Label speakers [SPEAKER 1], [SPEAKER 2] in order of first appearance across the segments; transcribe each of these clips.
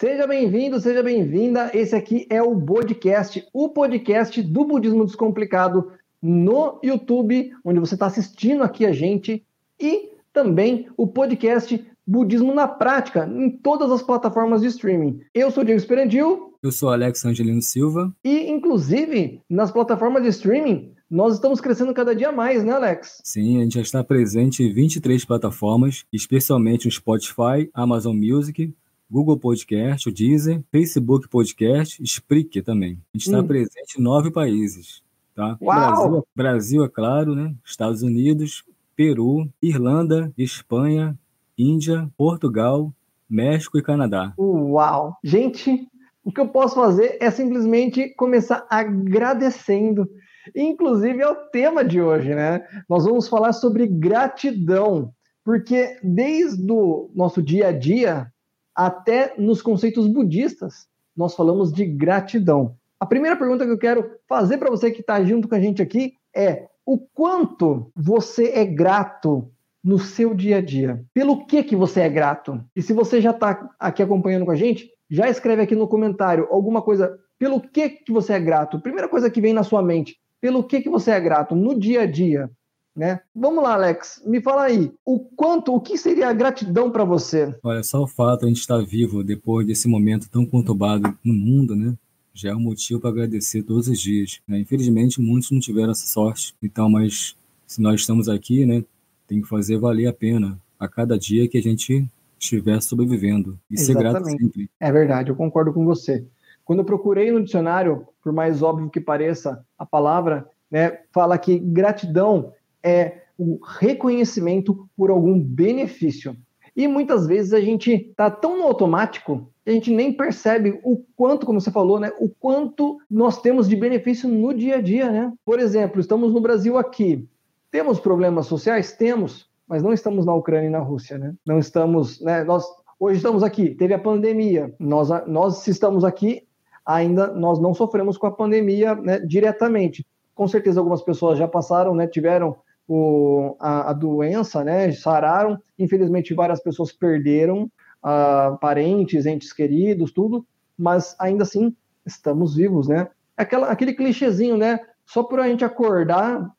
[SPEAKER 1] Seja bem-vindo, seja bem-vinda. Esse aqui é o Podcast, o podcast do Budismo Descomplicado no YouTube, onde você está assistindo aqui a gente, e também o podcast Budismo na Prática, em todas as plataformas de streaming. Eu sou Diego Esperandil.
[SPEAKER 2] Eu sou Alex Angelino Silva.
[SPEAKER 1] E, inclusive, nas plataformas de streaming, nós estamos crescendo cada dia mais, né, Alex?
[SPEAKER 2] Sim, a gente já está presente em 23 plataformas, especialmente no Spotify, Amazon Music, Google Podcast, o Deezer, Facebook Podcast, Spreaker também. A gente está hum. presente em nove países. Tá? Brasil, Brasil, é claro, né? Estados Unidos, Peru, Irlanda, Espanha, Índia, Portugal, México e Canadá.
[SPEAKER 1] Uau! Gente, o que eu posso fazer é simplesmente começar agradecendo. Inclusive é o tema de hoje, né? Nós vamos falar sobre gratidão, porque desde o nosso dia a dia até nos conceitos budistas, nós falamos de gratidão. A primeira pergunta que eu quero fazer para você que está junto com a gente aqui é: o quanto você é grato no seu dia a dia? Pelo que que você é grato? E se você já está aqui acompanhando com a gente, já escreve aqui no comentário alguma coisa. Pelo que que você é grato? Primeira coisa que vem na sua mente. Pelo que que você é grato no dia a dia? Né? Vamos lá, Alex, me fala aí, o quanto, o que seria a gratidão para você?
[SPEAKER 2] Olha, só o fato de a gente estar vivo depois desse momento tão conturbado no mundo, né? Já é um motivo para agradecer todos os dias. Né? Infelizmente, muitos não tiveram essa sorte. Então, mas se nós estamos aqui, né? Tem que fazer valer a pena a cada dia que a gente estiver sobrevivendo. E Exatamente. ser grato sempre.
[SPEAKER 1] É verdade, eu concordo com você. Quando eu procurei no dicionário, por mais óbvio que pareça a palavra, né, fala que gratidão é o reconhecimento por algum benefício. E muitas vezes a gente está tão no automático que a gente nem percebe o quanto, como você falou, né, o quanto nós temos de benefício no dia a dia, né? Por exemplo, estamos no Brasil aqui. Temos problemas sociais? Temos, mas não estamos na Ucrânia e na Rússia, né? Não estamos, né, nós hoje estamos aqui, teve a pandemia. Nós nós se estamos aqui, ainda nós não sofremos com a pandemia, né, diretamente. Com certeza algumas pessoas já passaram, né, tiveram o, a, a, doença, né? Sararam. Infelizmente, várias pessoas perderam uh, parentes, entes queridos, tudo, mas ainda assim estamos vivos, né? Aquela, aquele clichêzinho, né? Só por a gente acordar,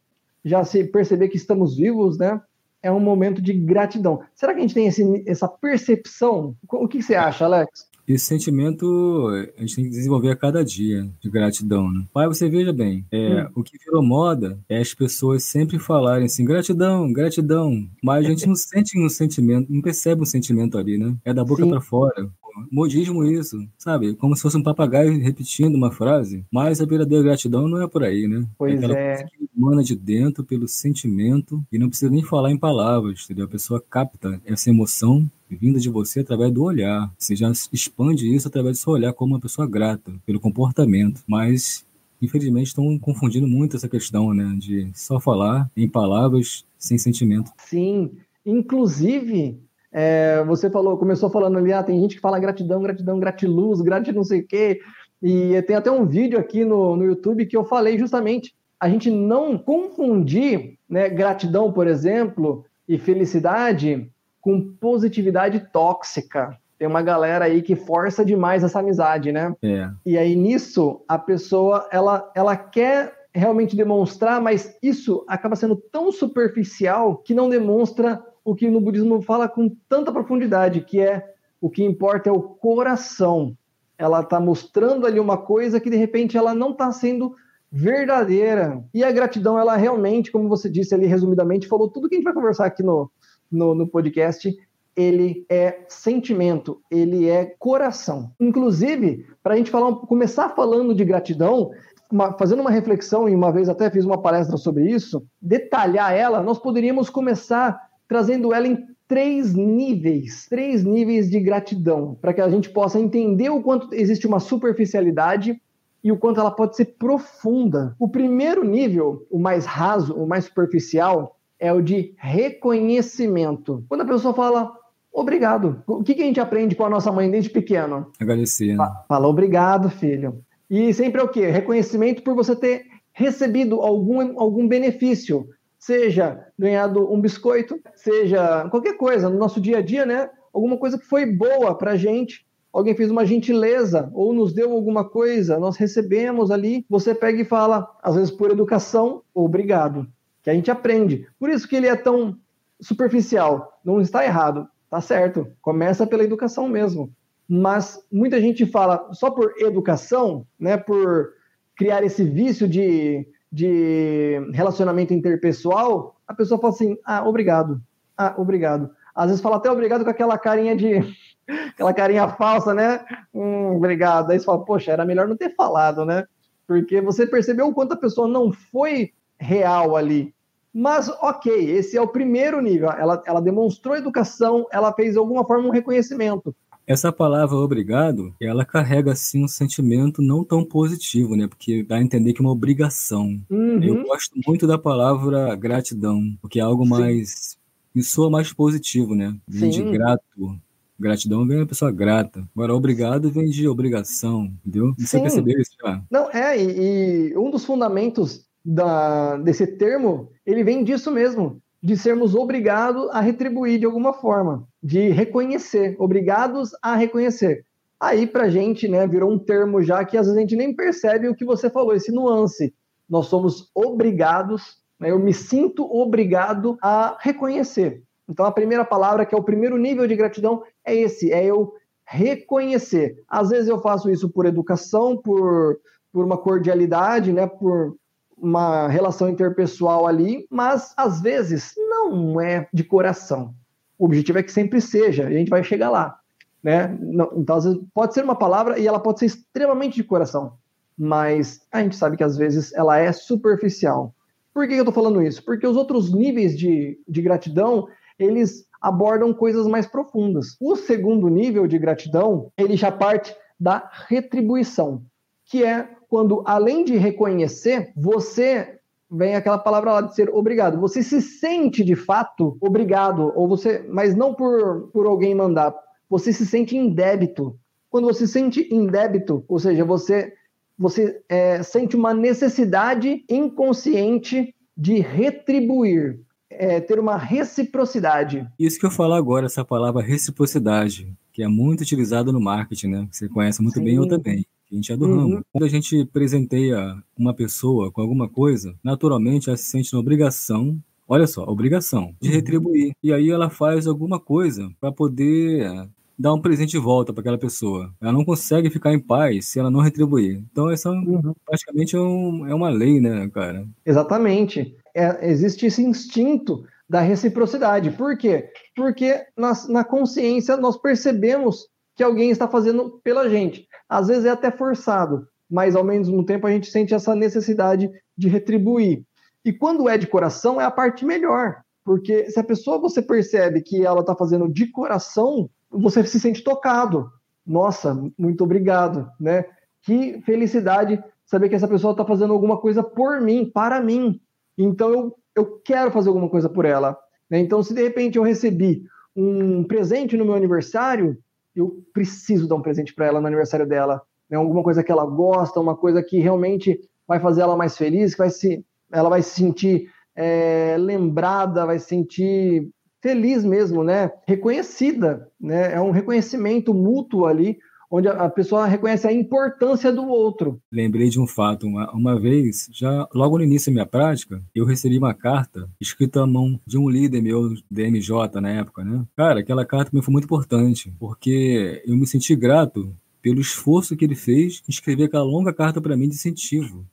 [SPEAKER 1] já se perceber que estamos vivos, né? É um momento de gratidão. Será que a gente tem esse, essa percepção? O que você acha, Alex?
[SPEAKER 2] Esse sentimento a gente tem que desenvolver a cada dia de gratidão, né? Pai, você veja bem, é, hum. o que virou moda é as pessoas sempre falarem assim, gratidão, gratidão, mas a gente não sente um sentimento, não percebe um sentimento ali, né? É da boca para fora modismo isso, sabe? Como se fosse um papagaio repetindo uma frase. Mas a verdadeira gratidão não é por aí, né?
[SPEAKER 1] Pois
[SPEAKER 2] é. Aquela
[SPEAKER 1] é.
[SPEAKER 2] Coisa que emana de dentro pelo sentimento e não precisa nem falar em palavras, entendeu? A pessoa capta essa emoção vinda de você através do olhar. Você já expande isso através do seu olhar como uma pessoa grata pelo comportamento. Mas infelizmente estão confundindo muito essa questão, né, de só falar em palavras sem sentimento.
[SPEAKER 1] Sim, inclusive é, você falou, começou falando ali, ah, tem gente que fala gratidão, gratidão, gratiluz, gratidão não sei o quê. E tem até um vídeo aqui no, no YouTube que eu falei justamente a gente não confundir né, gratidão, por exemplo, e felicidade com positividade tóxica. Tem uma galera aí que força demais essa amizade, né?
[SPEAKER 2] É.
[SPEAKER 1] E aí nisso a pessoa ela, ela quer realmente demonstrar, mas isso acaba sendo tão superficial que não demonstra o que no budismo fala com tanta profundidade, que é o que importa é o coração. Ela está mostrando ali uma coisa que de repente ela não está sendo verdadeira. E a gratidão, ela realmente, como você disse ali resumidamente, falou tudo que a gente vai conversar aqui no, no, no podcast. Ele é sentimento, ele é coração. Inclusive, para a gente falar, começar falando de gratidão, uma, fazendo uma reflexão, e uma vez até fiz uma palestra sobre isso, detalhar ela, nós poderíamos começar trazendo ela em três níveis, três níveis de gratidão, para que a gente possa entender o quanto existe uma superficialidade e o quanto ela pode ser profunda. O primeiro nível, o mais raso, o mais superficial, é o de reconhecimento. Quando a pessoa fala obrigado, o que, que a gente aprende com a nossa mãe desde pequeno?
[SPEAKER 2] Agradecer.
[SPEAKER 1] Né? Fala obrigado, filho. E sempre é o quê? Reconhecimento por você ter recebido algum, algum benefício seja ganhado um biscoito, seja qualquer coisa no nosso dia a dia, né? Alguma coisa que foi boa para a gente alguém fez uma gentileza ou nos deu alguma coisa, nós recebemos ali, você pega e fala, às vezes por educação, obrigado, que a gente aprende. Por isso que ele é tão superficial. Não está errado, tá certo. Começa pela educação mesmo. Mas muita gente fala só por educação, né, por criar esse vício de, de relacionamento interpessoal, a pessoa fala assim: ah, obrigado. Ah, obrigado. Às vezes fala até obrigado com aquela carinha de. aquela carinha falsa, né? Hum, obrigado. Aí você fala, poxa, era melhor não ter falado, né? Porque você percebeu o quanto a pessoa não foi real ali. Mas, ok, esse é o primeiro nível. Ela, ela demonstrou educação, ela fez de alguma forma um reconhecimento.
[SPEAKER 2] Essa palavra obrigado, ela carrega assim um sentimento não tão positivo, né? Porque dá a entender que é uma obrigação. Uhum. Eu gosto muito da palavra gratidão, porque é algo mais me soa mais positivo, né? Vem de grato. Gratidão vem a pessoa grata. Agora, obrigado vem de obrigação, entendeu? Você percebeu isso já?
[SPEAKER 1] Não, é, e, e um dos fundamentos da, desse termo, ele vem disso mesmo, de sermos obrigados a retribuir de alguma forma, de reconhecer, obrigados a reconhecer. Aí, pra gente, né, virou um termo já que às vezes a gente nem percebe o que você falou, esse nuance. Nós somos obrigados né? Eu me sinto obrigado a reconhecer. Então, a primeira palavra, que é o primeiro nível de gratidão, é esse: é eu reconhecer. Às vezes eu faço isso por educação, por, por uma cordialidade, né? por uma relação interpessoal ali, mas às vezes não é de coração. O objetivo é que sempre seja, e a gente vai chegar lá. Né? Então, às vezes, pode ser uma palavra e ela pode ser extremamente de coração, mas a gente sabe que às vezes ela é superficial. Por que eu estou falando isso? Porque os outros níveis de, de gratidão, eles abordam coisas mais profundas. O segundo nível de gratidão, ele já parte da retribuição, que é quando, além de reconhecer, você vem aquela palavra lá de ser obrigado. Você se sente de fato obrigado, ou você, mas não por, por alguém mandar. Você se sente em débito. Quando você se sente em débito, ou seja, você você é, sente uma necessidade inconsciente de retribuir, é, ter uma reciprocidade.
[SPEAKER 2] Isso que eu falo agora, essa palavra reciprocidade, que é muito utilizada no marketing, né? Você conhece muito Sim. bem, eu também. A gente é do uhum. ramo. Quando a gente presenteia uma pessoa com alguma coisa, naturalmente ela se sente na obrigação olha só, obrigação de uhum. retribuir. E aí ela faz alguma coisa para poder dar um presente de volta para aquela pessoa. Ela não consegue ficar em paz se ela não retribuir. Então, essa é uhum. praticamente é, um, é, uma lei, né, cara?
[SPEAKER 1] Exatamente. É, existe esse instinto da reciprocidade. Por quê? Porque na, na consciência nós percebemos que alguém está fazendo pela gente. Às vezes é até forçado, mas ao mesmo tempo a gente sente essa necessidade de retribuir. E quando é de coração, é a parte melhor. Porque se a pessoa você percebe que ela está fazendo de coração, você se sente tocado. Nossa, muito obrigado, né? Que felicidade saber que essa pessoa está fazendo alguma coisa por mim, para mim. Então eu, eu quero fazer alguma coisa por ela. Né? Então, se de repente eu recebi um presente no meu aniversário, eu preciso dar um presente para ela no aniversário dela. Né? Alguma coisa que ela gosta, uma coisa que realmente vai fazer ela mais feliz, que vai se, ela vai se sentir é, lembrada, vai se sentir feliz mesmo, né? Reconhecida, né? É um reconhecimento mútuo ali, onde a pessoa reconhece a importância do outro.
[SPEAKER 2] Lembrei de um fato. Uma, uma vez, já logo no início da minha prática, eu recebi uma carta escrita à mão de um líder meu, DMJ na época, né? Cara, aquela carta me foi muito importante, porque eu me senti grato pelo esforço que ele fez em escrever aquela longa carta para mim de incentivo.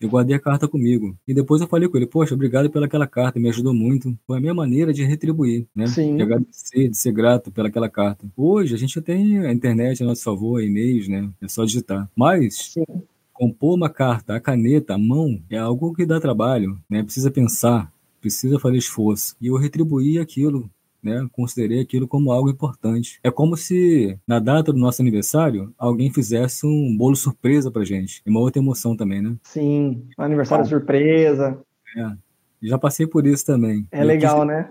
[SPEAKER 2] Eu guardei a carta comigo. E depois eu falei com ele, poxa, obrigado pelaquela carta, me ajudou muito. Foi a minha maneira de retribuir, né? Sim. De agradecer, de ser grato pelaquela carta. Hoje a gente tem a internet a nosso favor, e-mails, né? É só digitar. Mas Sim. compor uma carta, a caneta, a mão, é algo que dá trabalho, né? Precisa pensar, precisa fazer esforço. E eu retribuí aquilo né? Considerei aquilo como algo importante. É como se na data do nosso aniversário alguém fizesse um bolo surpresa pra gente. É uma outra emoção também, né?
[SPEAKER 1] Sim, um aniversário surpresa.
[SPEAKER 2] É. Já passei por isso também.
[SPEAKER 1] É legal, né?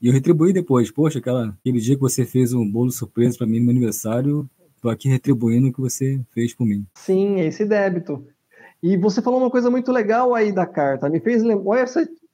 [SPEAKER 2] E eu retribuí depois. Poxa, aquela, aquele dia que você fez um bolo surpresa para mim no meu aniversário, tô aqui retribuindo o que você fez por mim.
[SPEAKER 1] Sim, esse débito. E você falou uma coisa muito legal aí da carta. Me fez, lem...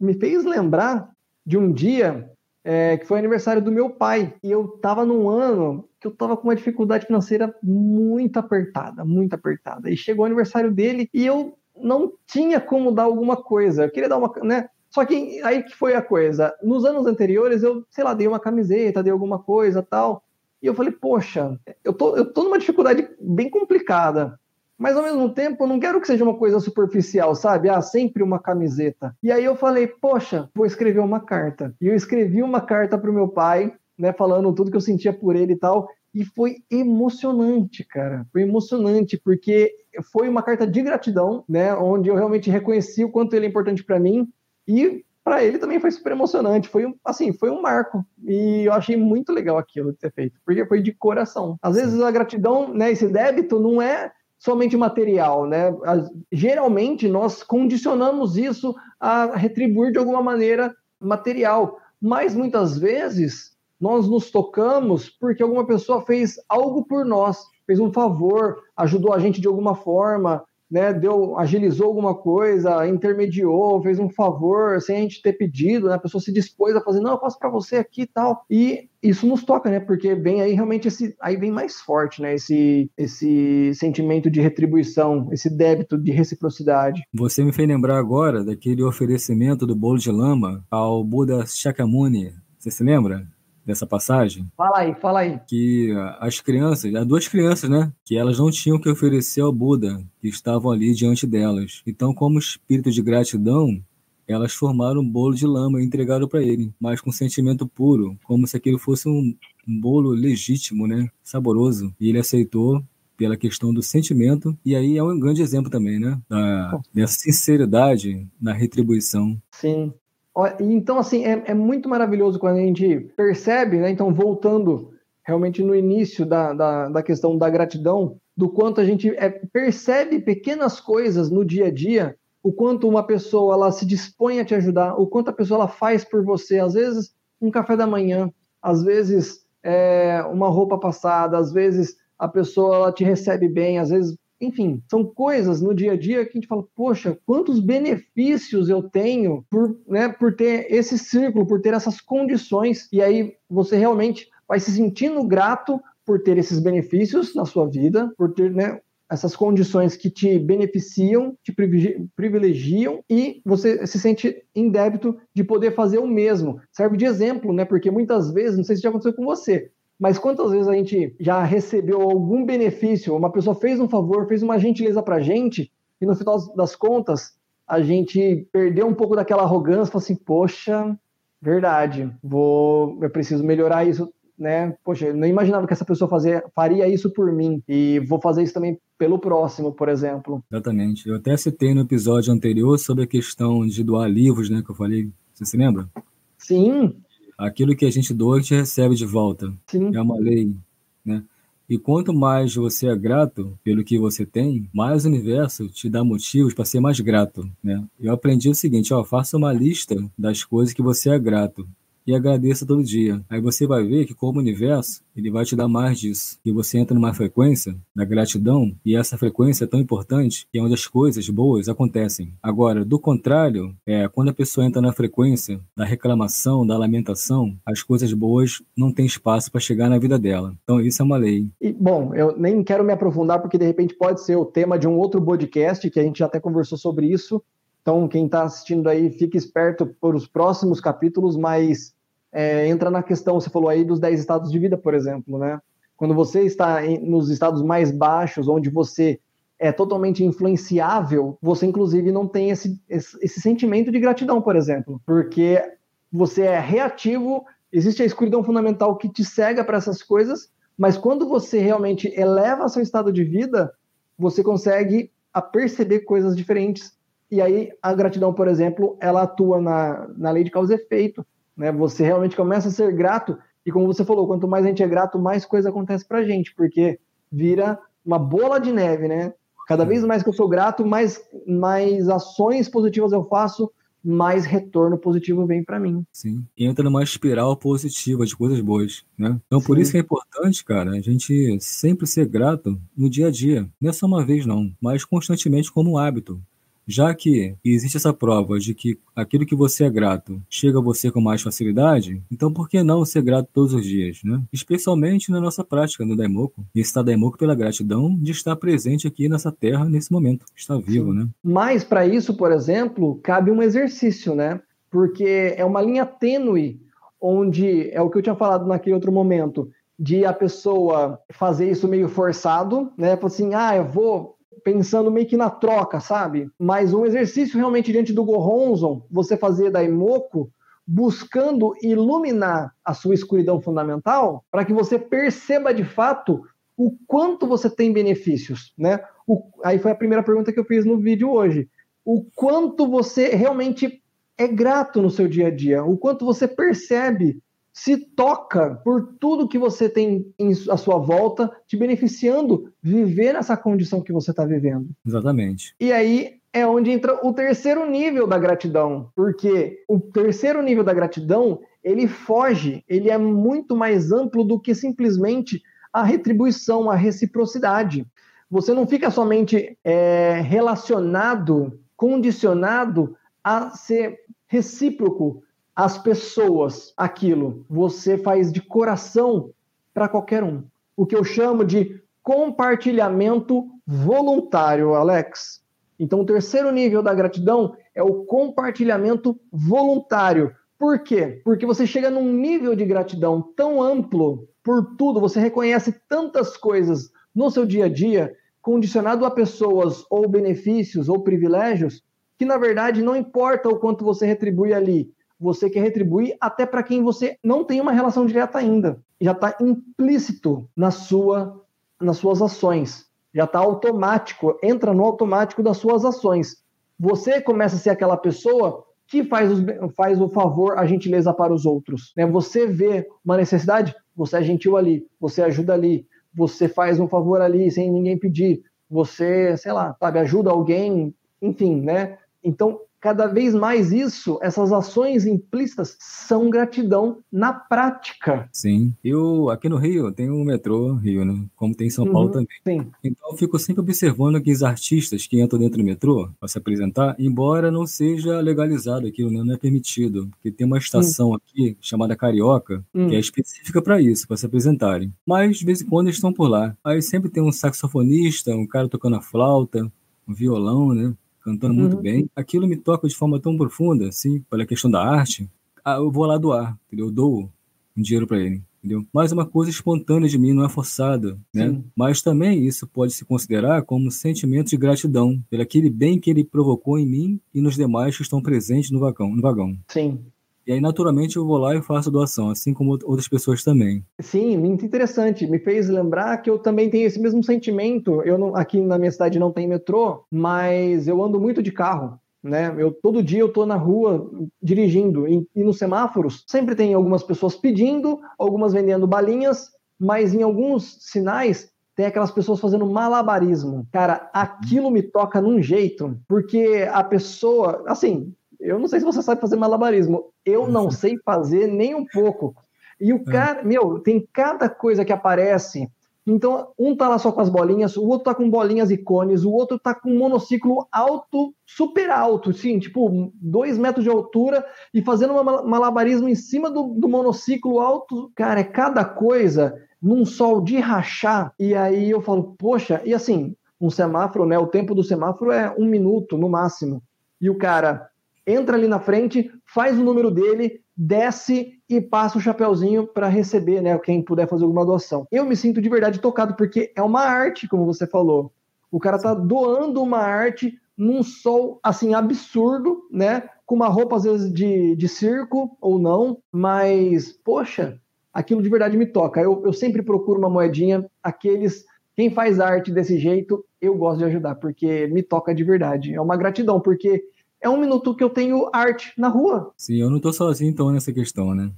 [SPEAKER 1] me fez lembrar de um dia é, que foi aniversário do meu pai. E eu tava num ano que eu tava com uma dificuldade financeira muito apertada, muito apertada. E chegou o aniversário dele e eu não tinha como dar alguma coisa. Eu queria dar uma, né? Só que aí que foi a coisa. Nos anos anteriores eu, sei lá, dei uma camiseta, dei alguma coisa, tal. E eu falei, poxa, eu tô, eu tô numa dificuldade bem complicada. Mas ao mesmo tempo, eu não quero que seja uma coisa superficial, sabe? Ah, sempre uma camiseta. E aí eu falei, poxa, vou escrever uma carta. E eu escrevi uma carta pro meu pai, né, falando tudo que eu sentia por ele e tal. E foi emocionante, cara. Foi emocionante, porque foi uma carta de gratidão, né? Onde eu realmente reconheci o quanto ele é importante para mim. E para ele também foi super emocionante. Foi assim, foi um marco. E eu achei muito legal aquilo de ter feito, porque foi de coração. Às vezes a gratidão, né, esse débito não é somente material, né? Geralmente nós condicionamos isso a retribuir de alguma maneira material, mas muitas vezes nós nos tocamos porque alguma pessoa fez algo por nós, fez um favor, ajudou a gente de alguma forma, né, deu, agilizou alguma coisa, intermediou, fez um favor sem a gente ter pedido, né, a pessoa se dispôs a fazer, não, eu faço para você aqui e tal. E isso nos toca, né, porque vem aí realmente esse, aí vem mais forte, né, esse, esse sentimento de retribuição, esse débito de reciprocidade.
[SPEAKER 2] Você me fez lembrar agora daquele oferecimento do bolo de lama ao Buda Shakyamuni. Você se lembra? Dessa passagem.
[SPEAKER 1] Fala aí, fala aí.
[SPEAKER 2] Que as crianças, as duas crianças, né? Que elas não tinham que oferecer ao Buda, que estavam ali diante delas. Então, como espírito de gratidão, elas formaram um bolo de lama e entregaram para ele, mas com sentimento puro, como se aquilo fosse um, um bolo legítimo, né? Saboroso. E ele aceitou pela questão do sentimento, e aí é um grande exemplo também, né? Da, dessa sinceridade na retribuição.
[SPEAKER 1] Sim. Então, assim, é, é, muito maravilhoso quando a gente percebe, né? Então, voltando realmente no início da, da, da questão da gratidão, do quanto a gente é, percebe pequenas coisas no dia a dia, o quanto uma pessoa ela se dispõe a te ajudar, o quanto a pessoa ela faz por você, às vezes um café da manhã, às vezes é, uma roupa passada, às vezes a pessoa ela te recebe bem, às vezes enfim, são coisas no dia a dia que a gente fala, poxa, quantos benefícios eu tenho por, né, por ter esse círculo, por ter essas condições, e aí você realmente vai se sentindo grato por ter esses benefícios na sua vida, por ter né, essas condições que te beneficiam, te privilegiam e você se sente em débito de poder fazer o mesmo. Serve de exemplo, né? Porque muitas vezes, não sei se já aconteceu com você, mas quantas vezes a gente já recebeu algum benefício, uma pessoa fez um favor, fez uma gentileza pra gente, e no final das contas, a gente perdeu um pouco daquela arrogância, falou assim, poxa, verdade, vou, eu preciso melhorar isso, né? Poxa, eu não imaginava que essa pessoa fazer, faria isso por mim, e vou fazer isso também pelo próximo, por exemplo.
[SPEAKER 2] Exatamente. Eu até citei no episódio anterior sobre a questão de doar livros, né, que eu falei, você se lembra?
[SPEAKER 1] Sim,
[SPEAKER 2] aquilo que a gente doa, a gente recebe de volta. Sim. É uma lei, né? E quanto mais você é grato pelo que você tem, mais o universo te dá motivos para ser mais grato, né? Eu aprendi o seguinte, ó, faça uma lista das coisas que você é grato e agradeça todo dia. Aí você vai ver que como universo, ele vai te dar mais disso. E você entra numa frequência da gratidão, e essa frequência é tão importante que é onde as coisas boas acontecem. Agora, do contrário, é quando a pessoa entra na frequência da reclamação, da lamentação, as coisas boas não têm espaço para chegar na vida dela. Então, isso é uma lei.
[SPEAKER 1] E, bom, eu nem quero me aprofundar porque de repente pode ser o tema de um outro podcast que a gente já até conversou sobre isso. Então, quem está assistindo aí, fique esperto para os próximos capítulos, mas é, entra na questão, você falou aí dos 10 estados de vida, por exemplo, né? Quando você está em, nos estados mais baixos, onde você é totalmente influenciável, você inclusive não tem esse, esse, esse sentimento de gratidão, por exemplo, porque você é reativo, existe a escuridão fundamental que te cega para essas coisas, mas quando você realmente eleva seu estado de vida, você consegue a perceber coisas diferentes e aí a gratidão, por exemplo, ela atua na, na lei de causa e efeito. Né? Você realmente começa a ser grato, e como você falou, quanto mais a gente é grato, mais coisa acontece pra gente, porque vira uma bola de neve, né? Cada vez mais que eu sou grato, mais, mais ações positivas eu faço, mais retorno positivo vem para mim.
[SPEAKER 2] Sim, entra numa espiral positiva de coisas boas, né? Então Sim. por isso que é importante, cara, a gente sempre ser grato no dia a dia. Não é só uma vez não, mas constantemente como um hábito. Já que existe essa prova de que aquilo que você é grato chega a você com mais facilidade, então por que não ser grato todos os dias, né? Especialmente na nossa prática no Daimoku. E está Daimoku pela gratidão de estar presente aqui nessa terra nesse momento, estar vivo, né?
[SPEAKER 1] Mas para isso, por exemplo, cabe um exercício, né? Porque é uma linha tênue onde é o que eu tinha falado naquele outro momento, de a pessoa fazer isso meio forçado, né? Tipo assim, ah, eu vou pensando meio que na troca, sabe? Mas um exercício realmente diante do Goronzon, você fazer da Imoco, buscando iluminar a sua escuridão fundamental, para que você perceba de fato o quanto você tem benefícios, né? O, aí foi a primeira pergunta que eu fiz no vídeo hoje. O quanto você realmente é grato no seu dia a dia, o quanto você percebe se toca por tudo que você tem em, à sua volta, te beneficiando viver nessa condição que você está vivendo.
[SPEAKER 2] Exatamente.
[SPEAKER 1] E aí é onde entra o terceiro nível da gratidão, porque o terceiro nível da gratidão ele foge, ele é muito mais amplo do que simplesmente a retribuição, a reciprocidade. Você não fica somente é, relacionado, condicionado a ser recíproco as pessoas aquilo. Você faz de coração para qualquer um. O que eu chamo de compartilhamento voluntário, Alex. Então, o terceiro nível da gratidão é o compartilhamento voluntário. Por quê? Porque você chega num nível de gratidão tão amplo por tudo, você reconhece tantas coisas no seu dia a dia, condicionado a pessoas ou benefícios ou privilégios, que na verdade não importa o quanto você retribui ali, você quer retribuir até para quem você não tem uma relação direta ainda. Já está implícito na sua, nas suas ações. Já está automático, entra no automático das suas ações. Você começa a ser aquela pessoa que faz, os, faz o favor, a gentileza para os outros. Né? Você vê uma necessidade, você é gentil ali, você ajuda ali, você faz um favor ali sem ninguém pedir, você, sei lá, sabe, ajuda alguém, enfim, né? Então, cada vez mais isso, essas ações implícitas são gratidão na prática.
[SPEAKER 2] Sim. Eu, aqui no Rio, tem um metrô Rio, né? Como tem em São uhum, Paulo também. Sim. Então eu fico sempre observando que os artistas que entram dentro do metrô para se apresentar, embora não seja legalizado aquilo, né? não é permitido. Porque tem uma estação uhum. aqui chamada Carioca, uhum. que é específica para isso, para se apresentarem. Mas de vez em quando eles estão por lá. Aí sempre tem um saxofonista, um cara tocando a flauta, um violão, né? Cantando muito uhum. bem. Aquilo me toca de forma tão profunda, assim, pela questão da arte. Ah, eu vou lá doar, entendeu? Eu dou um dinheiro para ele, entendeu? Mas é uma coisa espontânea de mim, não é forçada, né? Sim. Mas também isso pode se considerar como sentimento de gratidão pelo aquele bem que ele provocou em mim e nos demais que estão presentes no vagão. No vagão.
[SPEAKER 1] Sim.
[SPEAKER 2] E aí, naturalmente, eu vou lá e faço doação, assim como outras pessoas também.
[SPEAKER 1] Sim, muito interessante. Me fez lembrar que eu também tenho esse mesmo sentimento. Eu não, aqui na minha cidade não tem metrô, mas eu ando muito de carro. Né? Eu todo dia eu tô na rua dirigindo e, e nos semáforos sempre tem algumas pessoas pedindo, algumas vendendo balinhas, mas em alguns sinais tem aquelas pessoas fazendo malabarismo. Cara, aquilo me toca num jeito, porque a pessoa, assim, eu não sei se você sabe fazer malabarismo. Eu não sei fazer nem um pouco. E o é. cara, meu, tem cada coisa que aparece. Então, um tá lá só com as bolinhas, o outro tá com bolinhas e cones, o outro tá com um monociclo alto, super alto, sim, tipo, dois metros de altura e fazendo um malabarismo em cima do, do monociclo alto. Cara, é cada coisa num sol de rachar. E aí eu falo, poxa, e assim, um semáforo, né? O tempo do semáforo é um minuto no máximo. E o cara entra ali na frente, faz o número dele, desce e passa o chapéuzinho para receber, né? Quem puder fazer alguma doação. Eu me sinto de verdade tocado, porque é uma arte, como você falou. O cara tá doando uma arte num sol, assim, absurdo, né? Com uma roupa, às vezes, de, de circo ou não, mas, poxa, aquilo de verdade me toca. Eu, eu sempre procuro uma moedinha, aqueles. Quem faz arte desse jeito, eu gosto de ajudar, porque me toca de verdade. É uma gratidão, porque é um minuto que eu tenho arte na rua.
[SPEAKER 2] Sim, eu não estou sozinho então nessa questão, né?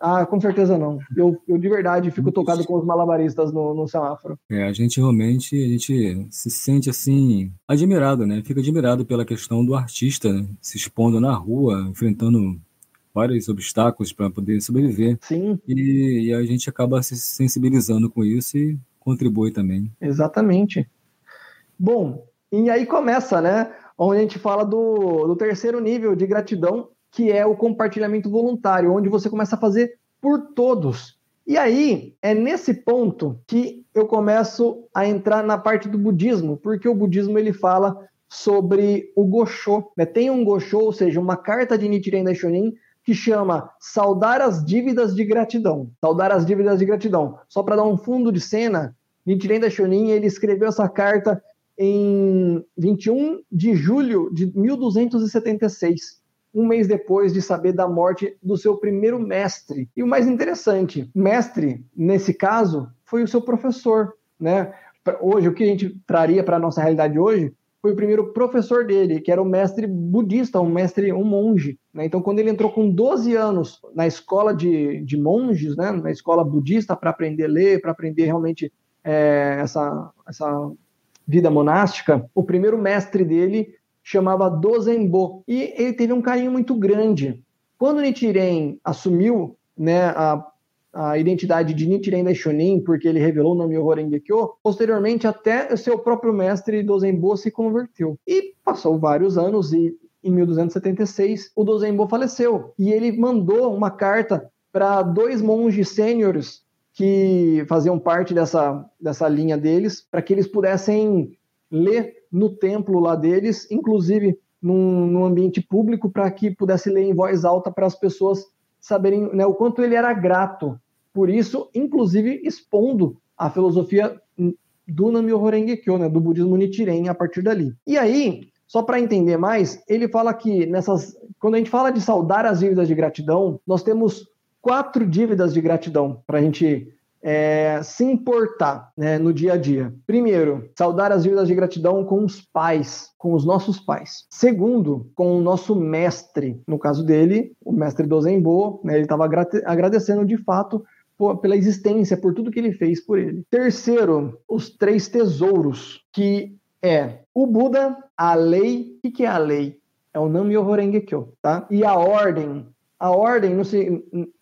[SPEAKER 1] Ah, com certeza não. Eu, eu de verdade fico tocado com os malabaristas no, no semáforo.
[SPEAKER 2] É, a gente realmente a gente se sente assim admirado, né? Fica admirado pela questão do artista né? se expondo na rua, enfrentando vários obstáculos para poder sobreviver.
[SPEAKER 1] Sim.
[SPEAKER 2] E, e, a gente acaba se sensibilizando com isso e contribui também.
[SPEAKER 1] Exatamente. Bom, e aí começa, né? Onde a gente fala do, do terceiro nível de gratidão, que é o compartilhamento voluntário, onde você começa a fazer por todos. E aí, é nesse ponto que eu começo a entrar na parte do budismo, porque o budismo ele fala sobre o Gosho. Né? Tem um Gosho, ou seja, uma carta de Nichiren Daishonin, que chama Saudar as Dívidas de Gratidão. Saudar as Dívidas de Gratidão. Só para dar um fundo de cena, Nichiren Daishonin ele escreveu essa carta em 21 de julho de 1276 um mês depois de saber da morte do seu primeiro mestre. E o mais interessante, mestre, nesse caso, foi o seu professor, né? Hoje, o que a gente traria para a nossa realidade hoje foi o primeiro professor dele, que era o mestre budista, um mestre, um monge. Né? Então, quando ele entrou com 12 anos na escola de, de monges, né? na escola budista, para aprender a ler, para aprender realmente é, essa, essa vida monástica, o primeiro mestre dele chamava Dozenbo, e ele teve um carinho muito grande. Quando Nichiren assumiu né, a, a identidade de Nichiren Daishonin, porque ele revelou o nome Horengekyo, posteriormente até seu próprio mestre Dozenbo se converteu. E passou vários anos e em 1276 o Dozenbo faleceu e ele mandou uma carta para dois monges sêniores que faziam parte dessa, dessa linha deles, para que eles pudessem ler no templo lá deles, inclusive num, num ambiente público, para que pudesse ler em voz alta para as pessoas saberem né, o quanto ele era grato. Por isso, inclusive, expondo a filosofia do Namyo Horengekyo, né, do budismo Nichiren, a partir dali. E aí, só para entender mais, ele fala que nessas, quando a gente fala de saudar as dívidas de gratidão, nós temos quatro dívidas de gratidão para a gente é, se importar né, no dia a dia. Primeiro, saudar as dívidas de gratidão com os pais, com os nossos pais. Segundo, com o nosso mestre. No caso dele, o mestre do Zenbo, né, ele estava agradecendo de fato pela existência, por tudo que ele fez por ele. Terceiro, os três tesouros, que é o Buda, a lei. O que é a lei? É o Nam-myoho Renge-kyo, tá? E a ordem, a ordem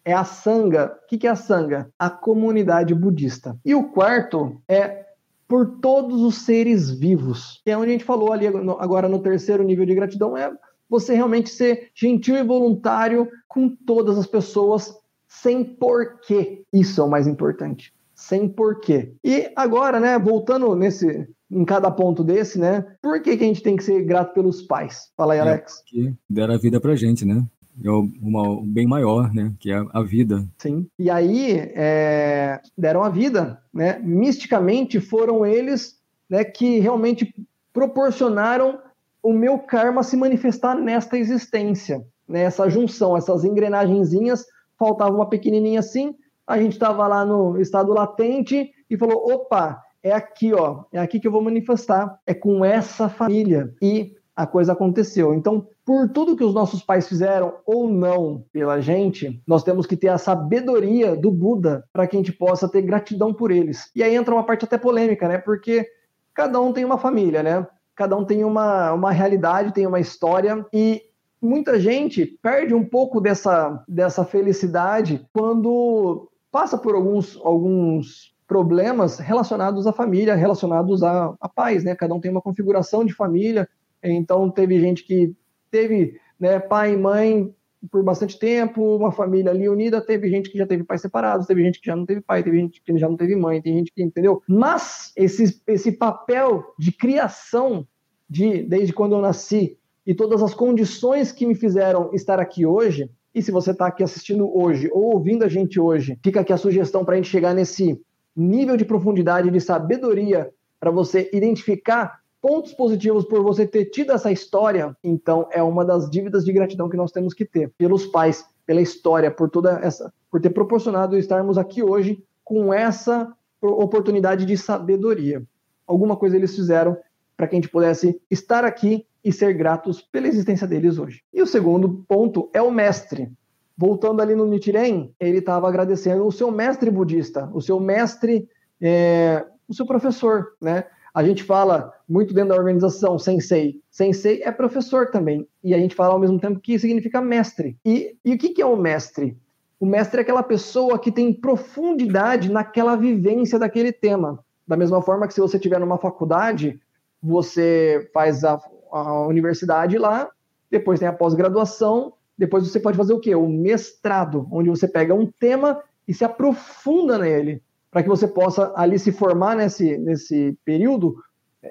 [SPEAKER 1] é a sanga. O que é a sanga? A comunidade budista. E o quarto é por todos os seres vivos. Que é onde a gente falou ali agora no terceiro nível de gratidão, é você realmente ser gentil e voluntário com todas as pessoas sem porquê. Isso é o mais importante. Sem porquê. E agora, né, voltando nesse em cada ponto desse, né? Por que, que a gente tem que ser grato pelos pais? Fala aí, é, Alex.
[SPEAKER 2] É que deram a vida pra gente, né? É o, bem maior, né? Que é a vida.
[SPEAKER 1] Sim. E aí é, deram a vida, né? Misticamente foram eles, né? Que realmente proporcionaram o meu karma se manifestar nesta existência, né? Junção, essas engrenagenzinhas, faltava uma pequenininha assim. A gente estava lá no estado latente e falou: opa, é aqui, ó, é aqui que eu vou manifestar, é com essa família. E a coisa aconteceu. Então, por tudo que os nossos pais fizeram ou não pela gente, nós temos que ter a sabedoria do Buda para que a gente possa ter gratidão por eles. E aí entra uma parte até polêmica, né? Porque cada um tem uma família, né? Cada um tem uma, uma realidade, tem uma história e muita gente perde um pouco dessa, dessa felicidade quando passa por alguns, alguns problemas relacionados à família, relacionados a, a pais, né? Cada um tem uma configuração de família, então teve gente que teve né, pai e mãe por bastante tempo, uma família ali unida, teve gente que já teve pais separados, teve gente que já não teve pai, teve gente que já não teve mãe, tem gente que, entendeu? Mas esse, esse papel de criação de desde quando eu nasci e todas as condições que me fizeram estar aqui hoje, e se você está aqui assistindo hoje ou ouvindo a gente hoje, fica aqui a sugestão para a gente chegar nesse nível de profundidade, de sabedoria, para você identificar pontos positivos por você ter tido essa história, então é uma das dívidas de gratidão que nós temos que ter pelos pais, pela história, por toda essa, por ter proporcionado estarmos aqui hoje com essa oportunidade de sabedoria. Alguma coisa eles fizeram para que a gente pudesse estar aqui e ser gratos pela existência deles hoje. E o segundo ponto é o mestre. Voltando ali no Nichiren, ele estava agradecendo o seu mestre budista, o seu mestre, é, o seu professor, né? A gente fala muito dentro da organização sensei. Sensei é professor também. E a gente fala ao mesmo tempo que significa mestre. E, e o que, que é o mestre? O mestre é aquela pessoa que tem profundidade naquela vivência daquele tema. Da mesma forma que se você estiver numa faculdade, você faz a, a universidade lá, depois tem a pós-graduação, depois você pode fazer o quê? O mestrado, onde você pega um tema e se aprofunda nele, para que você possa ali se formar nesse, nesse período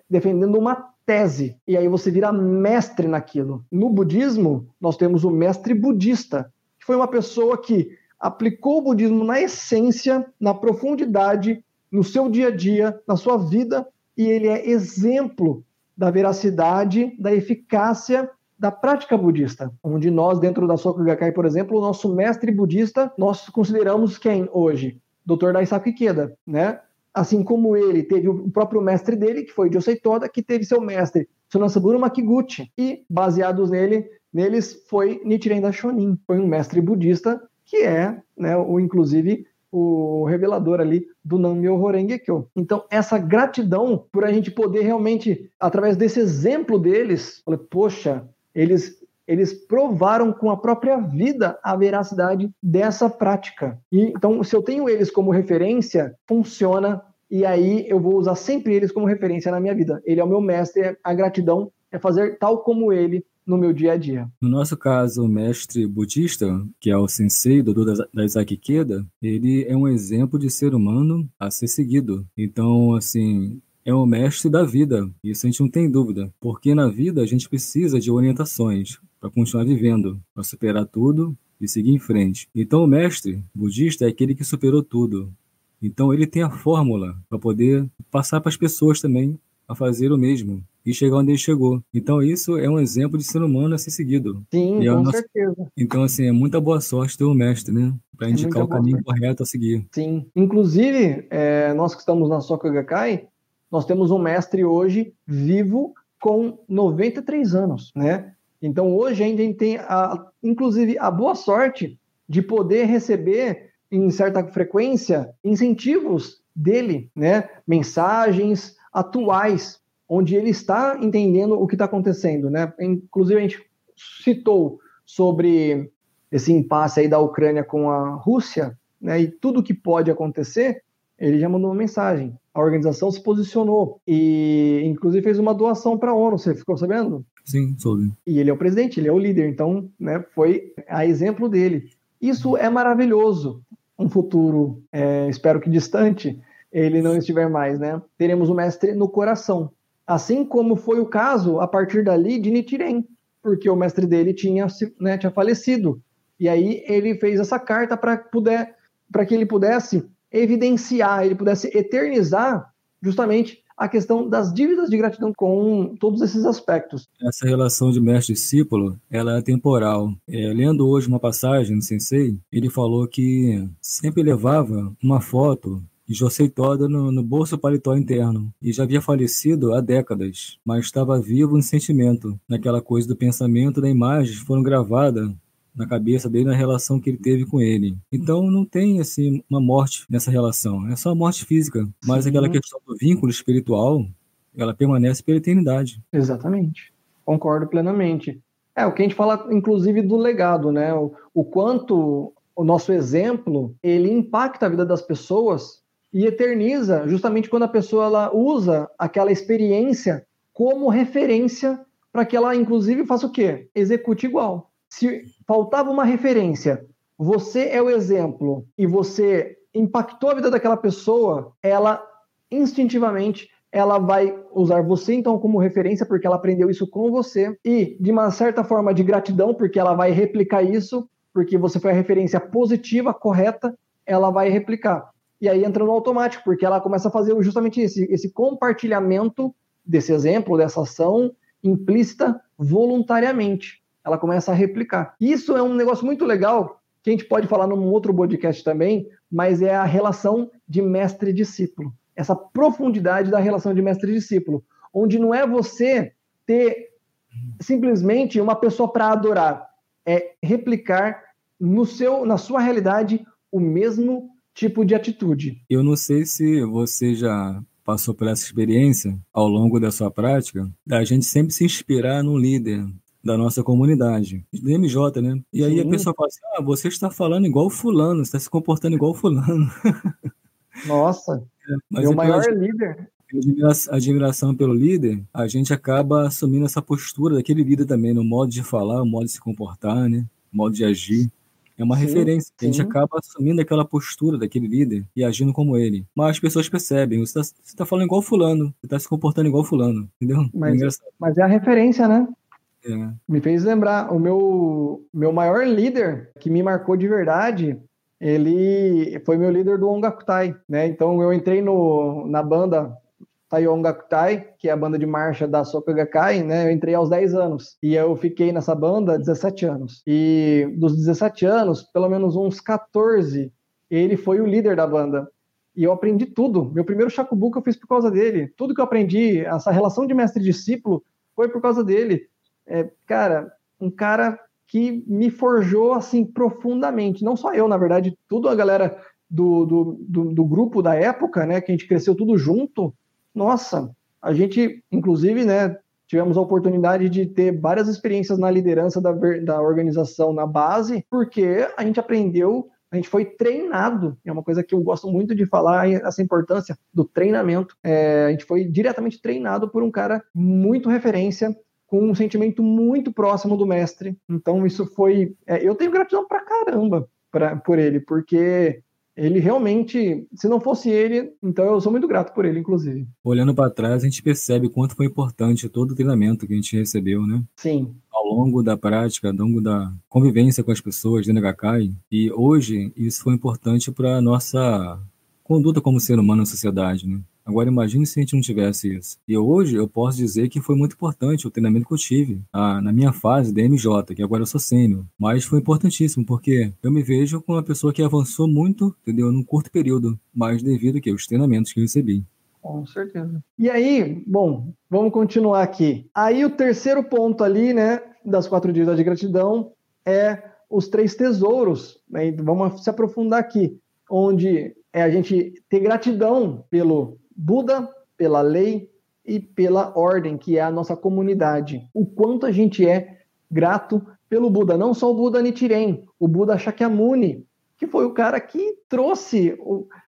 [SPEAKER 1] defendendo uma tese, e aí você vira mestre naquilo. No budismo, nós temos o mestre budista, que foi uma pessoa que aplicou o budismo na essência, na profundidade, no seu dia a dia, na sua vida, e ele é exemplo da veracidade, da eficácia da prática budista, onde nós, dentro da Soka Gakkai, por exemplo, o nosso mestre budista, nós consideramos quem hoje? Dr. Daisaku Ikeda, né? Assim como ele teve o próprio mestre dele, que foi Josei Toda, que teve seu mestre Sonansaburo Makiguchi, e baseados nele, neles foi Nichiren Daishonin, foi um mestre budista que é, né, o inclusive o revelador ali do Nammyo Horenge Kyo. Então, essa gratidão por a gente poder realmente, através desse exemplo deles, falar, poxa, eles eles provaram com a própria vida a veracidade dessa prática. E, então, se eu tenho eles como referência, funciona. E aí eu vou usar sempre eles como referência na minha vida. Ele é o meu mestre, a gratidão é fazer tal como ele no meu dia a dia.
[SPEAKER 2] No nosso caso, o mestre budista, que é o sensei do da Isaac Keda, ele é um exemplo de ser humano a ser seguido. Então, assim, é o mestre da vida. Isso a gente não tem dúvida, porque na vida a gente precisa de orientações para continuar vivendo, para superar tudo e seguir em frente. Então, o mestre budista é aquele que superou tudo. Então, ele tem a fórmula para poder passar para as pessoas também a fazer o mesmo e chegar onde ele chegou. Então, isso é um exemplo de ser humano a ser seguido.
[SPEAKER 1] Sim,
[SPEAKER 2] é
[SPEAKER 1] com certeza.
[SPEAKER 2] Então, assim, é muita boa sorte ter um mestre, né? Para é indicar o caminho sorte. correto a seguir.
[SPEAKER 1] Sim. Inclusive, é, nós que estamos na Soka Gakkai, nós temos um mestre hoje vivo com 93 anos, né? Então hoje ainda a gente tem, a, inclusive, a boa sorte de poder receber em certa frequência incentivos dele, né? Mensagens atuais, onde ele está entendendo o que está acontecendo, né? Inclusive a gente citou sobre esse impasse aí da Ucrânia com a Rússia, né? E tudo que pode acontecer, ele já mandou uma mensagem. A organização se posicionou e, inclusive, fez uma doação para a ONU. Você ficou sabendo?
[SPEAKER 2] Sim, soube.
[SPEAKER 1] E ele é o presidente, ele é o líder, então, né, foi a exemplo dele. Isso é maravilhoso. Um futuro, é, espero que distante, ele não estiver mais, né? Teremos o mestre no coração. Assim como foi o caso, a partir dali, de Nichiren, porque o mestre dele tinha, né, tinha falecido. E aí ele fez essa carta para que ele pudesse evidenciar, ele pudesse eternizar justamente a questão das dívidas de gratidão com todos esses aspectos.
[SPEAKER 2] Essa relação de mestre-discípulo, ela é temporal. É, lendo hoje uma passagem do Sensei, ele falou que sempre levava uma foto Josei Toda no, no, bolso paletó interno e já havia falecido há décadas, mas estava vivo em sentimento, naquela coisa do pensamento da imagem foram gravadas na cabeça dele na relação que ele teve com ele. Então não tem assim uma morte nessa relação, é só a morte física, mas Sim. aquela questão do vínculo espiritual, ela permanece pela eternidade.
[SPEAKER 1] Exatamente. Concordo plenamente. É o que a gente fala inclusive do legado, né? O, o quanto o nosso exemplo, ele impacta a vida das pessoas e eterniza justamente quando a pessoa ela usa aquela experiência como referência para que ela inclusive faça o quê? Execute igual se faltava uma referência, você é o exemplo e você impactou a vida daquela pessoa, ela instintivamente ela vai usar você então como referência porque ela aprendeu isso com você e de uma certa forma de gratidão porque ela vai replicar isso porque você foi a referência positiva, correta, ela vai replicar. E aí entra no automático, porque ela começa a fazer justamente esse, esse compartilhamento desse exemplo, dessa ação implícita voluntariamente ela começa a replicar. Isso é um negócio muito legal que a gente pode falar num outro podcast também, mas é a relação de mestre discípulo. Essa profundidade da relação de mestre discípulo, onde não é você ter simplesmente uma pessoa para adorar, é replicar no seu, na sua realidade o mesmo tipo de atitude.
[SPEAKER 2] Eu não sei se você já passou por essa experiência ao longo da sua prática, da gente sempre se inspirar num líder, da nossa comunidade, do MJ, né? E aí Sim. a pessoa fala assim: ah, você está falando igual fulano, está se comportando igual fulano.
[SPEAKER 1] Nossa, é, mas meu maior líder.
[SPEAKER 2] A admiração pelo líder, a gente acaba assumindo essa postura daquele líder também, no modo de falar, o modo de se comportar, né? O modo de agir. É uma sim, referência. Sim. A gente acaba assumindo aquela postura daquele líder e agindo como ele. Mas as pessoas percebem, você está tá falando igual fulano, você está se comportando igual fulano, entendeu?
[SPEAKER 1] Mas é, mas é a referência, né? É. Me fez lembrar, o meu, meu maior líder, que me marcou de verdade, ele foi meu líder do Ongakutai, né? Então eu entrei no, na banda Taiyongakutai, que é a banda de marcha da Soka Gakkai, né? Eu entrei aos 10 anos e eu fiquei nessa banda 17 anos. E dos 17 anos, pelo menos uns 14, ele foi o líder da banda. E eu aprendi tudo. Meu primeiro shakubuka eu fiz por causa dele. Tudo que eu aprendi, essa relação de mestre-discípulo, foi por causa dele. É, cara, um cara que me forjou assim profundamente. Não só eu, na verdade, tudo a galera do, do, do, do grupo da época, né? Que a gente cresceu tudo junto nossa, a gente, inclusive, né, tivemos a oportunidade de ter várias experiências na liderança da, da organização na base, porque a gente aprendeu, a gente foi treinado, é uma coisa que eu gosto muito de falar, essa importância do treinamento. É, a gente foi diretamente treinado por um cara muito referência, com um sentimento muito próximo do mestre. Então, isso foi. É, eu tenho gratidão pra caramba pra, por ele, porque ele realmente, se não fosse ele, então eu sou muito grato por ele, inclusive.
[SPEAKER 2] Olhando para trás, a gente percebe quanto foi importante todo o treinamento que a gente recebeu, né?
[SPEAKER 1] Sim.
[SPEAKER 2] Ao longo da prática, ao longo da convivência com as pessoas dentro da. E hoje, isso foi importante para nossa conduta como ser humano na sociedade, né? Agora imagine se a gente não tivesse isso. E hoje eu posso dizer que foi muito importante o treinamento que eu tive ah, na minha fase da MJ, que agora eu sou sênior. Mas foi importantíssimo, porque eu me vejo como uma pessoa que avançou muito, entendeu? Num curto período, mas devido que aos treinamentos que eu recebi.
[SPEAKER 1] Com certeza. E aí, bom, vamos continuar aqui. Aí o terceiro ponto ali, né, das quatro dias de gratidão é os três tesouros. Né? Vamos se aprofundar aqui, onde é a gente ter gratidão pelo Buda, pela lei e pela ordem, que é a nossa comunidade. O quanto a gente é grato pelo Buda, não só o Buda Nichiren, o Buda Shakyamuni, que foi o cara que trouxe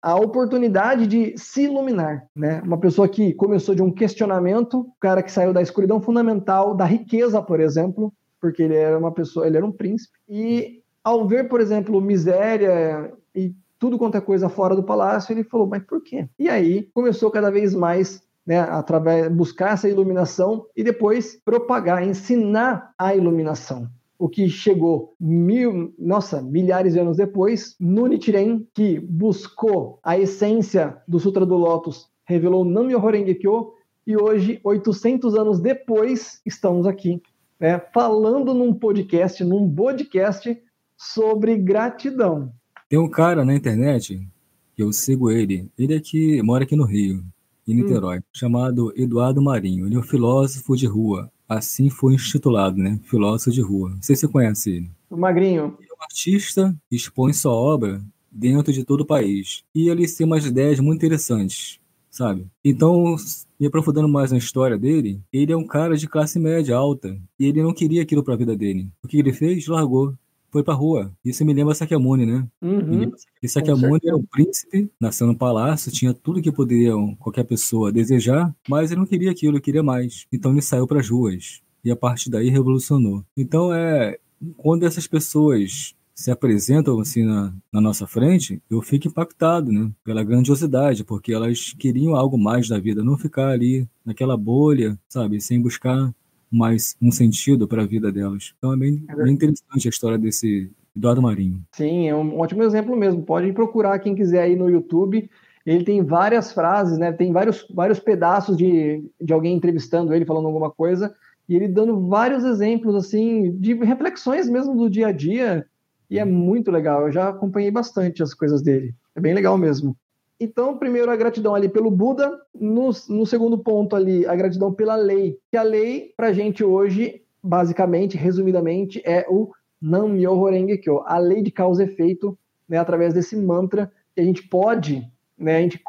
[SPEAKER 1] a oportunidade de se iluminar, né? Uma pessoa que começou de um questionamento, o cara que saiu da escuridão fundamental, da riqueza, por exemplo, porque ele era uma pessoa, ele era um príncipe, e ao ver, por exemplo, miséria e tudo quanto é coisa fora do palácio, ele falou, mas por quê? E aí começou cada vez mais né, através buscar essa iluminação e depois propagar, ensinar a iluminação. O que chegou mil, nossa, milhares de anos depois, no Nichiren, que buscou a essência do Sutra do Lótus, revelou Nam-myoho Renge-kyo, e hoje, 800 anos depois, estamos aqui, né, falando num podcast, num podcast sobre gratidão.
[SPEAKER 2] Tem um cara na internet, que eu sigo ele, ele é que mora aqui no Rio, em hum. Niterói, hum. chamado Eduardo Marinho. Ele é um filósofo de rua. Assim foi intitulado, né? Filósofo de rua. Não sei se você conhece ele.
[SPEAKER 1] O Magrinho.
[SPEAKER 2] Ele é um artista que expõe sua obra dentro de todo o país. E ele tem umas ideias muito interessantes, sabe? Então, me aprofundando mais na história dele, ele é um cara de classe média alta. E ele não queria aquilo para a vida dele. O que ele fez? Largou foi pra rua. Isso me lembra Sakyamuni, né?
[SPEAKER 1] Uhum.
[SPEAKER 2] E Sakyamuni era um príncipe, nasceu no palácio, tinha tudo que poderia qualquer pessoa desejar, mas ele não queria aquilo, ele queria mais. Então ele saiu para as ruas. E a partir daí revolucionou. Então é quando essas pessoas se apresentam assim na, na, nossa frente, eu fico impactado, né? Pela grandiosidade, porque elas queriam algo mais da vida, não ficar ali naquela bolha, sabe? Sem buscar mais um sentido para a vida delas. Então é bem, é bem interessante a história desse Eduardo Marinho.
[SPEAKER 1] Sim, é um ótimo exemplo mesmo. Pode procurar quem quiser aí no YouTube. Ele tem várias frases, né? Tem vários, vários pedaços de, de alguém entrevistando ele, falando alguma coisa, e ele dando vários exemplos, assim, de reflexões mesmo do dia a dia, e é muito legal. Eu já acompanhei bastante as coisas dele. É bem legal mesmo. Então, primeiro, a gratidão ali pelo Buda. No, no segundo ponto ali, a gratidão pela lei. Que a lei, para a gente hoje, basicamente, resumidamente, é o Nam-myoho Renge Kyo. A lei de causa e efeito, né, através desse mantra que a gente pode... Né, a, gente,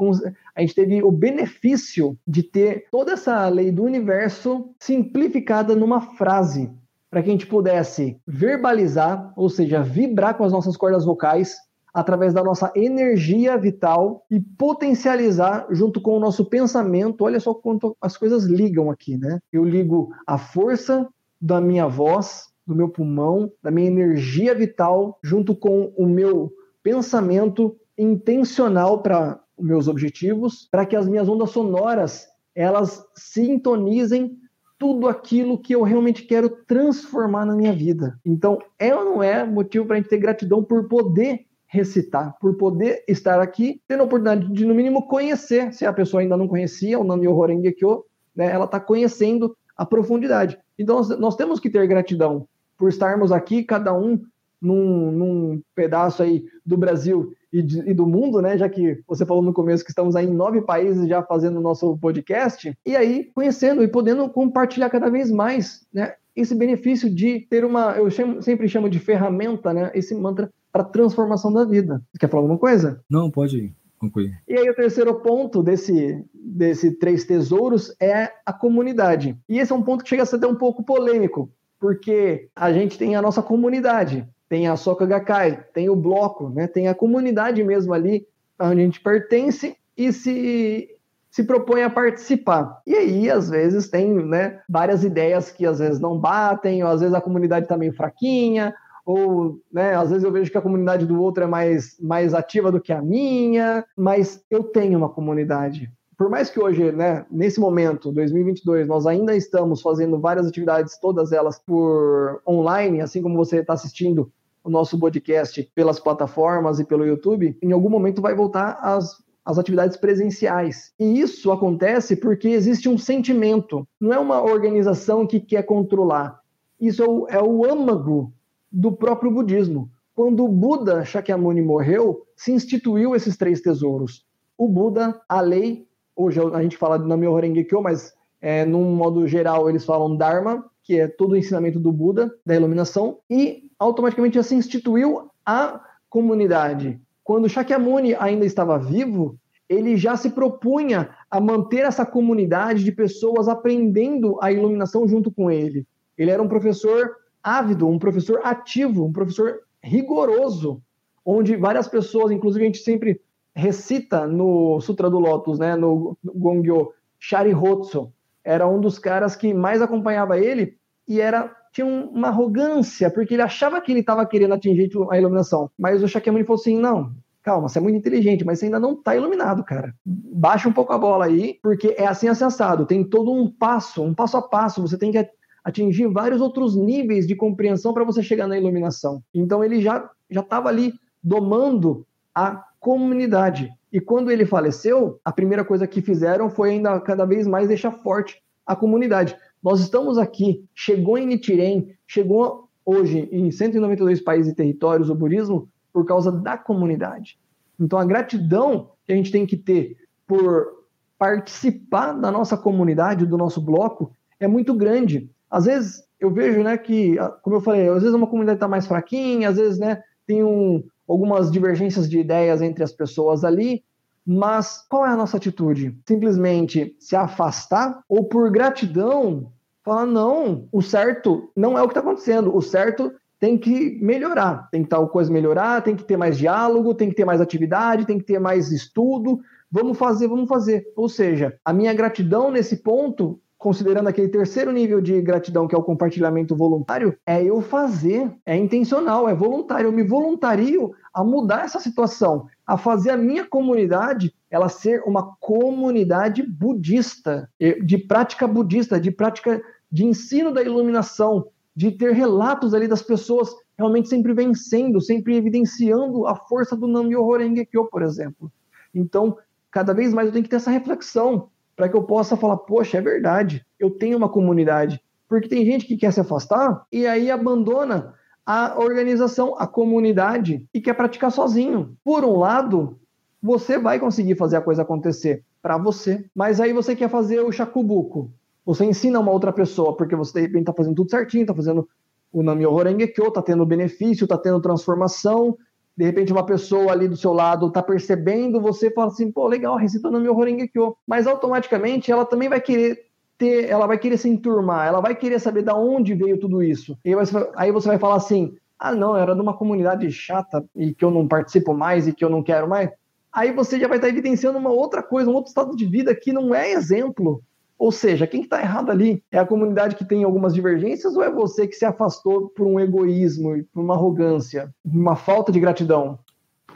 [SPEAKER 1] a gente teve o benefício de ter toda essa lei do universo simplificada numa frase, para que a gente pudesse verbalizar, ou seja, vibrar com as nossas cordas vocais através da nossa energia vital e potencializar junto com o nosso pensamento. Olha só quanto as coisas ligam aqui, né? Eu ligo a força da minha voz, do meu pulmão, da minha energia vital, junto com o meu pensamento intencional para meus objetivos, para que as minhas ondas sonoras elas sintonizem tudo aquilo que eu realmente quero transformar na minha vida. Então, é ou não é motivo para a gente ter gratidão por poder recitar, por poder estar aqui, tendo a oportunidade de, no mínimo, conhecer, se a pessoa ainda não conhecia o Namyo Horenge Kyo, né, ela está conhecendo a profundidade. Então, nós, nós, temos que ter gratidão por estarmos aqui, cada um num, num pedaço aí do Brasil e, de, e, do mundo, né? Já que você falou no começo que estamos aí em nove países já fazendo o nosso podcast, e aí conhecendo e podendo compartilhar cada vez mais, né? Esse benefício de ter uma, eu chamo, sempre chamo de ferramenta, né? Esse mantra para transformação da vida. Você quer falar alguma coisa?
[SPEAKER 2] Não, pode concluir.
[SPEAKER 1] E aí o terceiro ponto desse, desse três tesouros é a comunidade. E esse é um ponto que chega a ser até um pouco polêmico, porque a gente tem a nossa comunidade, tem a Soka Gakkai, tem o bloco, né? tem a comunidade mesmo ali onde a gente pertence e se se propõe a participar. E aí, às vezes, tem né, várias ideias que às vezes não batem, ou às vezes a comunidade está meio fraquinha, ou né, às vezes eu vejo que a comunidade do outro é mais, mais ativa do que a minha, mas eu tenho uma comunidade. Por mais que hoje, né, nesse momento, 2022, nós ainda estamos fazendo várias atividades, todas elas por online, assim como você está assistindo o nosso podcast pelas plataformas e pelo YouTube, em algum momento vai voltar às as atividades presenciais. E isso acontece porque existe um sentimento, não é uma organização que quer controlar. Isso é o, é o âmago do próprio budismo. Quando o Buda Shakyamuni morreu, se instituiu esses três tesouros. O Buda, a lei, hoje a gente fala de Namyo Horenge mas é, num modo geral eles falam Dharma, que é todo o ensinamento do Buda, da iluminação, e automaticamente já se instituiu a comunidade. Quando Shakyamuni ainda estava vivo, ele já se propunha a manter essa comunidade de pessoas aprendendo a iluminação junto com ele. Ele era um professor ávido, um professor ativo, um professor rigoroso, onde várias pessoas, inclusive a gente sempre recita no Sutra do Lotus, né, no Gongyo, Sharihotsu, era um dos caras que mais acompanhava ele e era tinha uma arrogância, porque ele achava que ele estava querendo atingir a iluminação. Mas o Shakyamuni falou assim: não, calma, você é muito inteligente, mas você ainda não está iluminado, cara. Baixa um pouco a bola aí, porque é assim acessado. Tem todo um passo, um passo a passo. Você tem que atingir vários outros níveis de compreensão para você chegar na iluminação. Então ele já já estava ali domando a comunidade. E quando ele faleceu, a primeira coisa que fizeram foi ainda cada vez mais deixar forte a comunidade. Nós estamos aqui, chegou em Nitirem, chegou hoje em 192 países e territórios o budismo por causa da comunidade. Então a gratidão que a gente tem que ter por participar da nossa comunidade, do nosso bloco, é muito grande às vezes eu vejo, né, que, como eu falei, às vezes uma comunidade está mais fraquinha, às vezes, né, tem um, algumas divergências de ideias entre as pessoas ali, mas qual é a nossa atitude? Simplesmente se afastar ou por gratidão falar não, o certo não é o que está acontecendo, o certo tem que melhorar, tem que tal coisa melhorar, tem que ter mais diálogo, tem que ter mais atividade, tem que ter mais estudo, vamos fazer, vamos fazer. Ou seja, a minha gratidão nesse ponto considerando aquele terceiro nível de gratidão, que é o compartilhamento voluntário, é eu fazer, é intencional, é voluntário. Eu me voluntario a mudar essa situação, a fazer a minha comunidade ela ser uma comunidade budista, de prática budista, de prática de ensino da iluminação, de ter relatos ali das pessoas realmente sempre vencendo, sempre evidenciando a força do Nam-myoho Renge Kyo, por exemplo. Então, cada vez mais eu tenho que ter essa reflexão para que eu possa falar, poxa, é verdade, eu tenho uma comunidade. Porque tem gente que quer se afastar e aí abandona a organização, a comunidade e quer praticar sozinho. Por um lado, você vai conseguir fazer a coisa acontecer para você, mas aí você quer fazer o chacubuco. Você ensina uma outra pessoa porque você de repente está fazendo tudo certinho, está fazendo o Namyo Horengekyo, está tendo benefício, está tendo transformação, de repente uma pessoa ali do seu lado está percebendo, você fala assim, pô, legal, recitando meu Horengekyo, mas automaticamente ela também vai querer ter, ela vai querer se enturmar, ela vai querer saber da onde veio tudo isso. E aí você vai falar assim, ah, não, era de uma comunidade chata e que eu não participo mais e que eu não quero mais, aí você já vai estar evidenciando uma outra coisa, um outro estado de vida que não é exemplo. Ou seja, quem está errado ali é a comunidade que tem algumas divergências ou é você que se afastou por um egoísmo, por uma arrogância, uma falta de gratidão?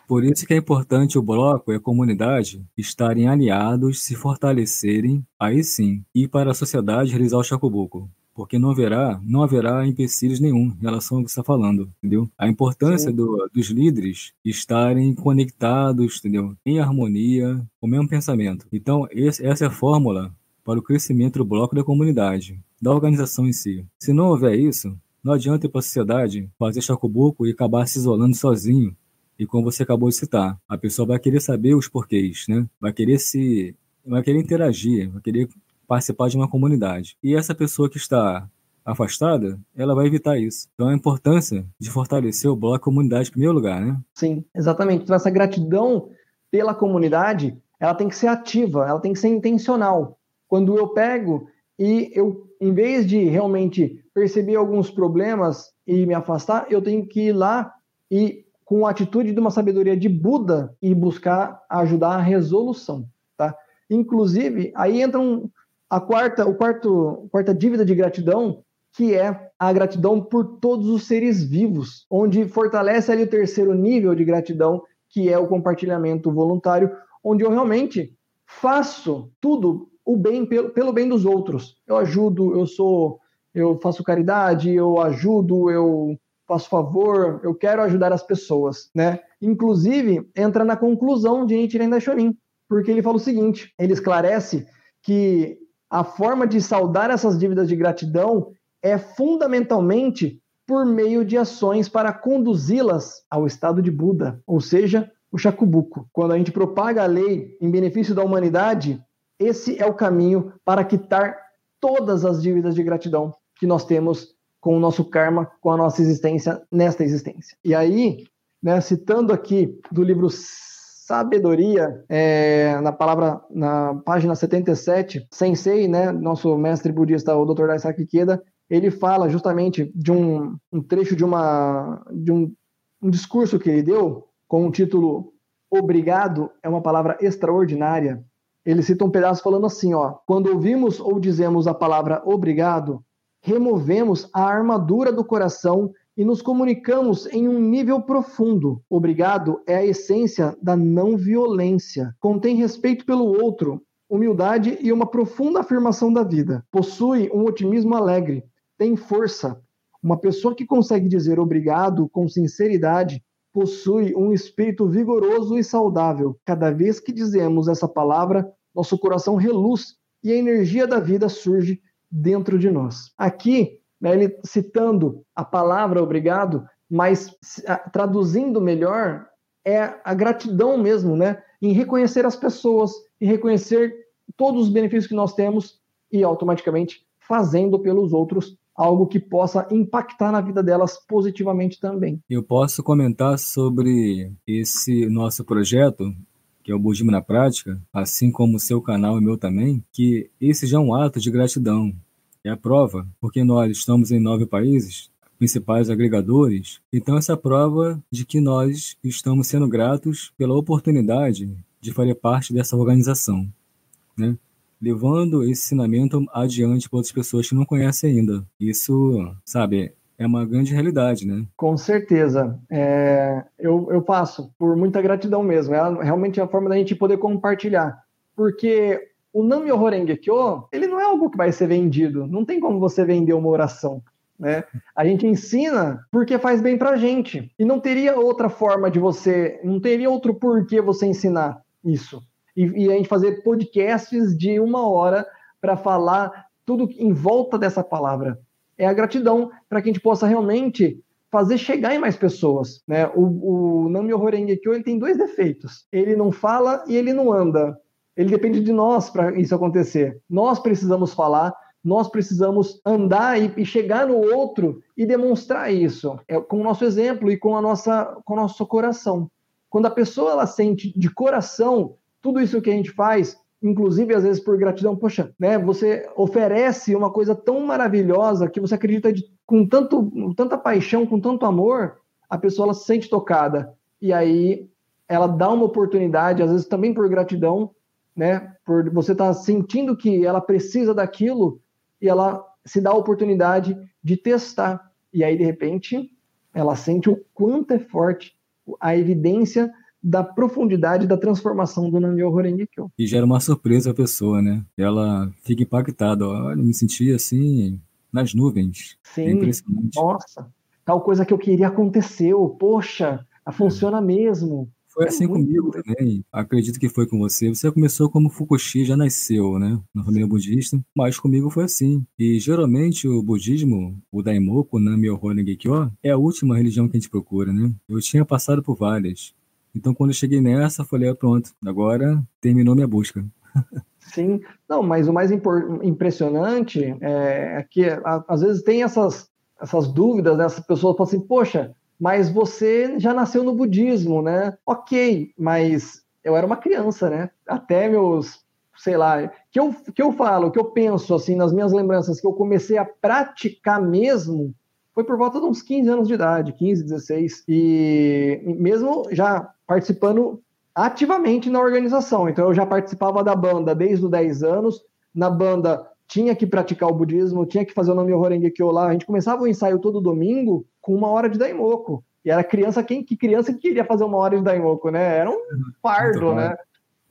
[SPEAKER 2] Por isso que é importante o bloco e a comunidade estarem aliados, se fortalecerem, aí sim, e para a sociedade realizar o chacubuco. Porque não haverá, não haverá empecilhos nenhum em relação ao que você está falando, entendeu? A importância do, dos líderes estarem conectados, entendeu? Em harmonia, com o mesmo pensamento. Então, esse, essa é a fórmula para o crescimento do bloco da comunidade, da organização em si. Se não houver isso, não adianta para a sociedade fazer chacubuco e acabar se isolando sozinho e como você acabou de citar, a pessoa vai querer saber os porquês, né? Vai querer se vai querer interagir, vai querer participar de uma comunidade. E essa pessoa que está afastada, ela vai evitar isso. Então a importância de fortalecer o bloco comunidade em primeiro lugar, né?
[SPEAKER 1] Sim, exatamente. Então essa gratidão pela comunidade, ela tem que ser ativa, ela tem que ser intencional. Quando eu pego e eu, em vez de realmente perceber alguns problemas e me afastar, eu tenho que ir lá e com a atitude de uma sabedoria de Buda e buscar ajudar a resolução, tá? Inclusive, aí entra um, a quarta, o quarto, quarta dívida de gratidão, que é a gratidão por todos os seres vivos, onde fortalece ali o terceiro nível de gratidão, que é o compartilhamento voluntário, onde eu realmente faço tudo o bem pelo, pelo bem dos outros. Eu ajudo, eu sou, eu faço caridade, eu ajudo, eu faço favor, eu quero ajudar as pessoas, né? Inclusive, entra na conclusão de Nichiren Daishonin, porque ele fala o seguinte, ele esclarece que a forma de saldar essas dívidas de gratidão é fundamentalmente por meio de ações para conduzi-las ao estado de Buda, ou seja, o Shakubuku. Quando a gente propaga a lei em benefício da humanidade, esse é o caminho para quitar todas as dívidas de gratidão que nós temos com o nosso karma, com a nossa existência nesta existência. E aí, né, citando aqui do livro Sabedoria, é, na palavra, na página 77, Sensei, né, nosso mestre budista, o Dr. Daisaki Ikeda, ele fala justamente de um, um trecho de, uma, de um, um discurso que ele deu com o título Obrigado é uma palavra extraordinária. Ele cita um pedaço falando assim, ó, quando ouvimos ou dizemos a palavra obrigado, removemos a armadura do coração e nos comunicamos em um nível profundo. Obrigado é a essência da não violência. Contém respeito pelo outro, humildade e uma profunda afirmação da vida. Possui um otimismo alegre, tem força. Uma pessoa que consegue dizer obrigado com sinceridade possui um espírito vigoroso e saudável. Cada vez que dizemos essa palavra, nosso coração reluz e a energia da vida surge dentro de nós. Aqui, né, ele citando a palavra obrigado, mas traduzindo melhor, é a gratidão mesmo, né? Em reconhecer as pessoas, em reconhecer todos os benefícios que nós temos e automaticamente fazendo pelos outros algo que possa impactar na vida delas positivamente também.
[SPEAKER 2] Eu posso comentar sobre esse nosso projeto que é o budismo na prática, assim como o seu canal e meu também, que esse já é um ato de gratidão. É a prova, porque nós estamos em nove países, principais agregadores, então essa prova de que nós estamos sendo gratos pela oportunidade de fazer parte dessa organização, né? Levando esse ensinamento adiante para outras pessoas que não conhecem ainda. Isso, sabe, é uma grande realidade, né?
[SPEAKER 1] Com certeza. É, eu, eu passo por muita gratidão mesmo. É realmente a forma da gente poder compartilhar. Porque o Nam-myoho Renge-kyo, ele não é algo que vai ser vendido. Não tem como você vender uma oração. Né? A gente ensina porque faz bem pra gente. E não teria outra forma de você, não teria outro porquê você ensinar isso. E, e a gente fazer podcasts de uma hora para falar tudo em volta dessa palavra é a gratidão para que a gente possa realmente fazer chegar em mais pessoas. Né? O, o Nam-myoho Renge-kyo ele tem dois defeitos. Ele não fala e ele não anda. Ele depende de nós para isso acontecer. Nós precisamos falar, nós precisamos andar e, e, chegar no outro e demonstrar isso é, com o nosso exemplo e com, a nossa, com o nosso coração. Quando a pessoa ela sente de coração tudo isso que a gente faz, inclusive às vezes por gratidão, poxa, né, você oferece uma coisa tão maravilhosa que você acredita de, com tanto, tanta paixão, com tanto amor, a pessoa ela se sente tocada. E aí ela dá uma oportunidade, às vezes também por gratidão, né, por você estar tá sentindo que ela precisa daquilo e ela se dá a oportunidade de testar. E aí, de repente, ela sente o quanto é forte a evidência da profundidade da transformação do Namyo Horenge Kyo.
[SPEAKER 2] E gera uma surpresa a pessoa, né? Ela fica impactada. Olha, me senti assim nas nuvens.
[SPEAKER 1] É Sim. É impressionante. Nossa, tal coisa que eu queria aconteceu. Poxa, funciona mesmo.
[SPEAKER 2] Foi é assim comigo também. Acredito que foi com você. Você começou como Fukushi, já nasceu, né? Na família budista. Mas comigo foi assim. E geralmente o budismo, o Daimoku, Nam-myoho Renge-kyo, é a última religião que a gente procura, né? Eu tinha passado por várias. Então quando eu cheguei nessa, falei, ah, pronto, agora terminou minha busca.
[SPEAKER 1] Sim, não, mas o mais impressionante é que às vezes tem essas, essas dúvidas, né? As pessoas falam assim, poxa, mas você já nasceu no budismo, né? Ok, mas eu era uma criança, né? Até meus, sei lá, que eu, que eu falo, que eu penso, assim, nas minhas lembranças, que eu comecei a praticar mesmo, foi por volta de uns 15 anos de idade, 15, 16, e mesmo já participando ativamente na organização. Então eu já participava da banda desde os 10 anos, na banda tinha que praticar o budismo, tinha que fazer o nome Horengekyo lá. A gente começava o ensaio todo domingo com uma hora de Daimoku. E era criança, quem que criança que queria fazer uma hora de Daimoku, né? Era um fardo, né?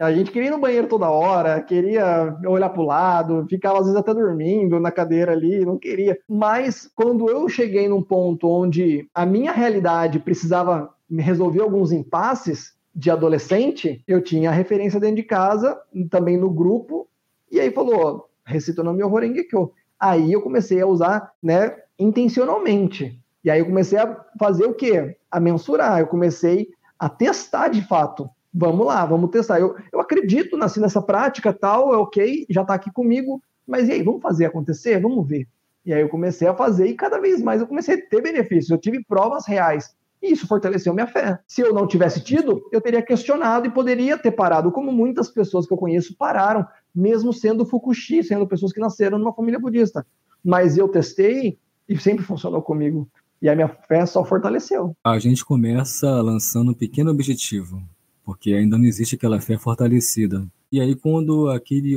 [SPEAKER 1] A gente queria ir no banheiro toda hora, queria olhar para o lado, ficava às vezes até dormindo na cadeira ali, não queria. Mas quando eu cheguei num ponto onde a minha realidade precisava resolver alguns impasses de adolescente, eu tinha a referência dentro de casa, também no grupo, e aí falou: recita o nome Horengekyo. Aí eu comecei a usar, né, intencionalmente. E aí eu comecei a fazer o quê? A mensurar. Eu comecei a testar de fato. Vamos lá, vamos testar. Eu, eu acredito assim, nessa prática, tal, é ok, já está aqui comigo, mas e aí, vamos fazer acontecer? Vamos ver. E aí eu comecei a fazer e cada vez mais eu comecei a ter benefícios. Eu tive provas reais. E isso fortaleceu minha fé. Se eu não tivesse tido, eu teria questionado e poderia ter parado, como muitas pessoas que eu conheço pararam, mesmo sendo Fukushi, sendo pessoas que nasceram numa família budista. Mas eu testei e sempre funcionou comigo. E a minha fé só fortaleceu.
[SPEAKER 2] A gente começa lançando um pequeno objetivo, porque ainda não existe aquela fé fortalecida. E aí, quando aquele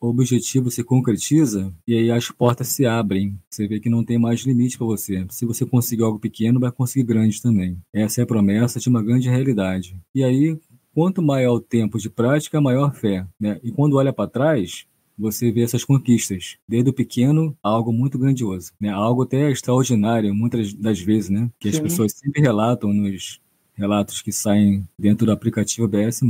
[SPEAKER 2] objetivo se concretiza e aí as portas se abrem. Você vê que não tem mais limite para você. Se você conseguir algo pequeno, vai conseguir grande também. Essa é a promessa de uma grande realidade. E aí, quanto maior o tempo de prática, maior fé. Né? E quando olha para trás, você vê essas conquistas, desde o pequeno a algo muito grandioso, né? Algo até extraordinário, muitas das vezes, né? Que Sim. as pessoas sempre relatam nos relatos que saem dentro do aplicativo BS+.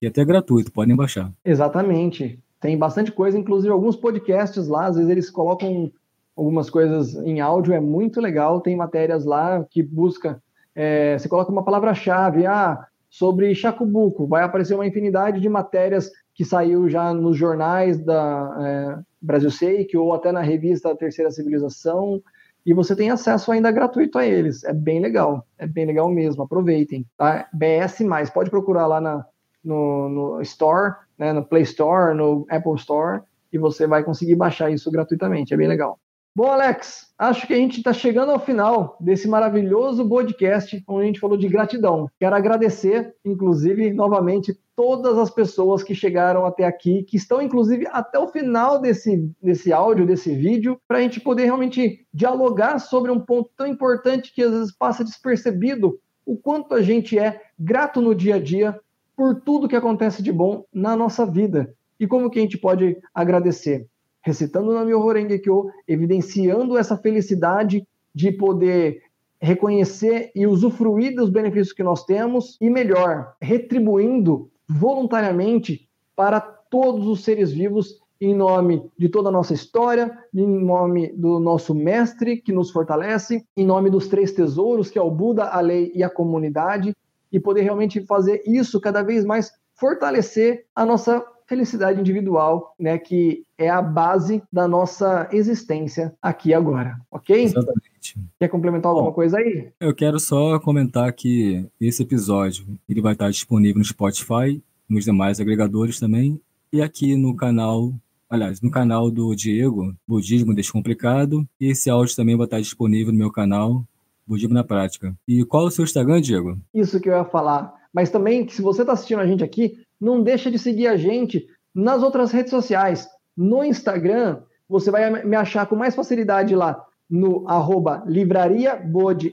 [SPEAKER 2] E até gratuito, podem baixar.
[SPEAKER 1] Exatamente. Tem bastante coisa, inclusive alguns podcasts lá, às vezes eles colocam algumas coisas em áudio, é muito legal. Tem matérias lá que busca, é, você coloca uma palavra-chave, ah, sobre Chacubuco, vai aparecer uma infinidade de matérias que saiu já nos jornais da é, Brasil Seik ou até na revista Terceira Civilização, e você tem acesso ainda gratuito a eles. É bem legal, é bem legal mesmo, aproveitem. Tá? BS, pode procurar lá na, no, no Store, né, no Play Store, no Apple Store, e você vai conseguir baixar isso gratuitamente. É bem legal. Bom, Alex, acho que a gente está chegando ao final desse maravilhoso podcast onde a gente falou de gratidão. Quero agradecer, inclusive, novamente, todas as pessoas que chegaram até aqui, que estão, inclusive, até o final desse, desse áudio, desse vídeo, para a gente poder realmente dialogar sobre um ponto tão importante que às vezes passa despercebido, o quanto a gente é grato no dia a dia por tudo que acontece de bom na nossa vida. E como que a gente pode agradecer? Recitando o Namyo Horengekyo, evidenciando essa felicidade de poder reconhecer e usufruir dos benefícios que nós temos e melhor, retribuindo voluntariamente para todos os seres vivos em nome de toda a nossa história, em nome do nosso mestre que nos fortalece, em nome dos três tesouros, que é o Buda, a lei e a comunidade, e poder realmente fazer isso cada vez mais fortalecer a nossa felicidade individual, né, que é a base da nossa existência aqui agora, ok?
[SPEAKER 2] Exatamente.
[SPEAKER 1] Quer complementar alguma Bom, coisa aí?
[SPEAKER 2] Eu quero só comentar que esse episódio ele vai estar disponível no Spotify, nos demais agregadores também e aqui no canal aliás, no canal do Diego, Budismo Descomplicado, e esse áudio também vai estar disponível no meu canal, Budismo na Prática. E qual é o seu Instagram, Diego?
[SPEAKER 1] Isso que eu ia falar. Mas também, se você está assistindo a gente aqui, não deixa de seguir a gente nas outras redes sociais. No Instagram, você vai me achar com mais facilidade lá no arroba Livraria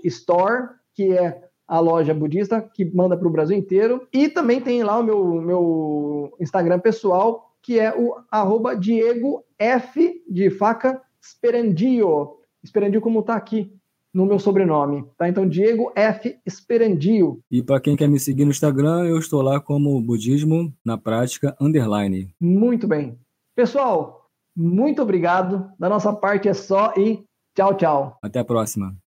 [SPEAKER 1] Store, que é a loja budista que manda para o Brasil inteiro. E também tem lá o meu, meu Instagram pessoal, que é o arroba Diego F de faca Sperandio. Sperandio como está aqui no meu sobrenome, tá? Então, Diego F. Sperandio.
[SPEAKER 2] E para quem quer me seguir no Instagram, eu estou lá como Budismo na Prática Underline.
[SPEAKER 1] Muito bem. Pessoal, muito obrigado. Da nossa parte é só e tchau, tchau.
[SPEAKER 2] Até a próxima.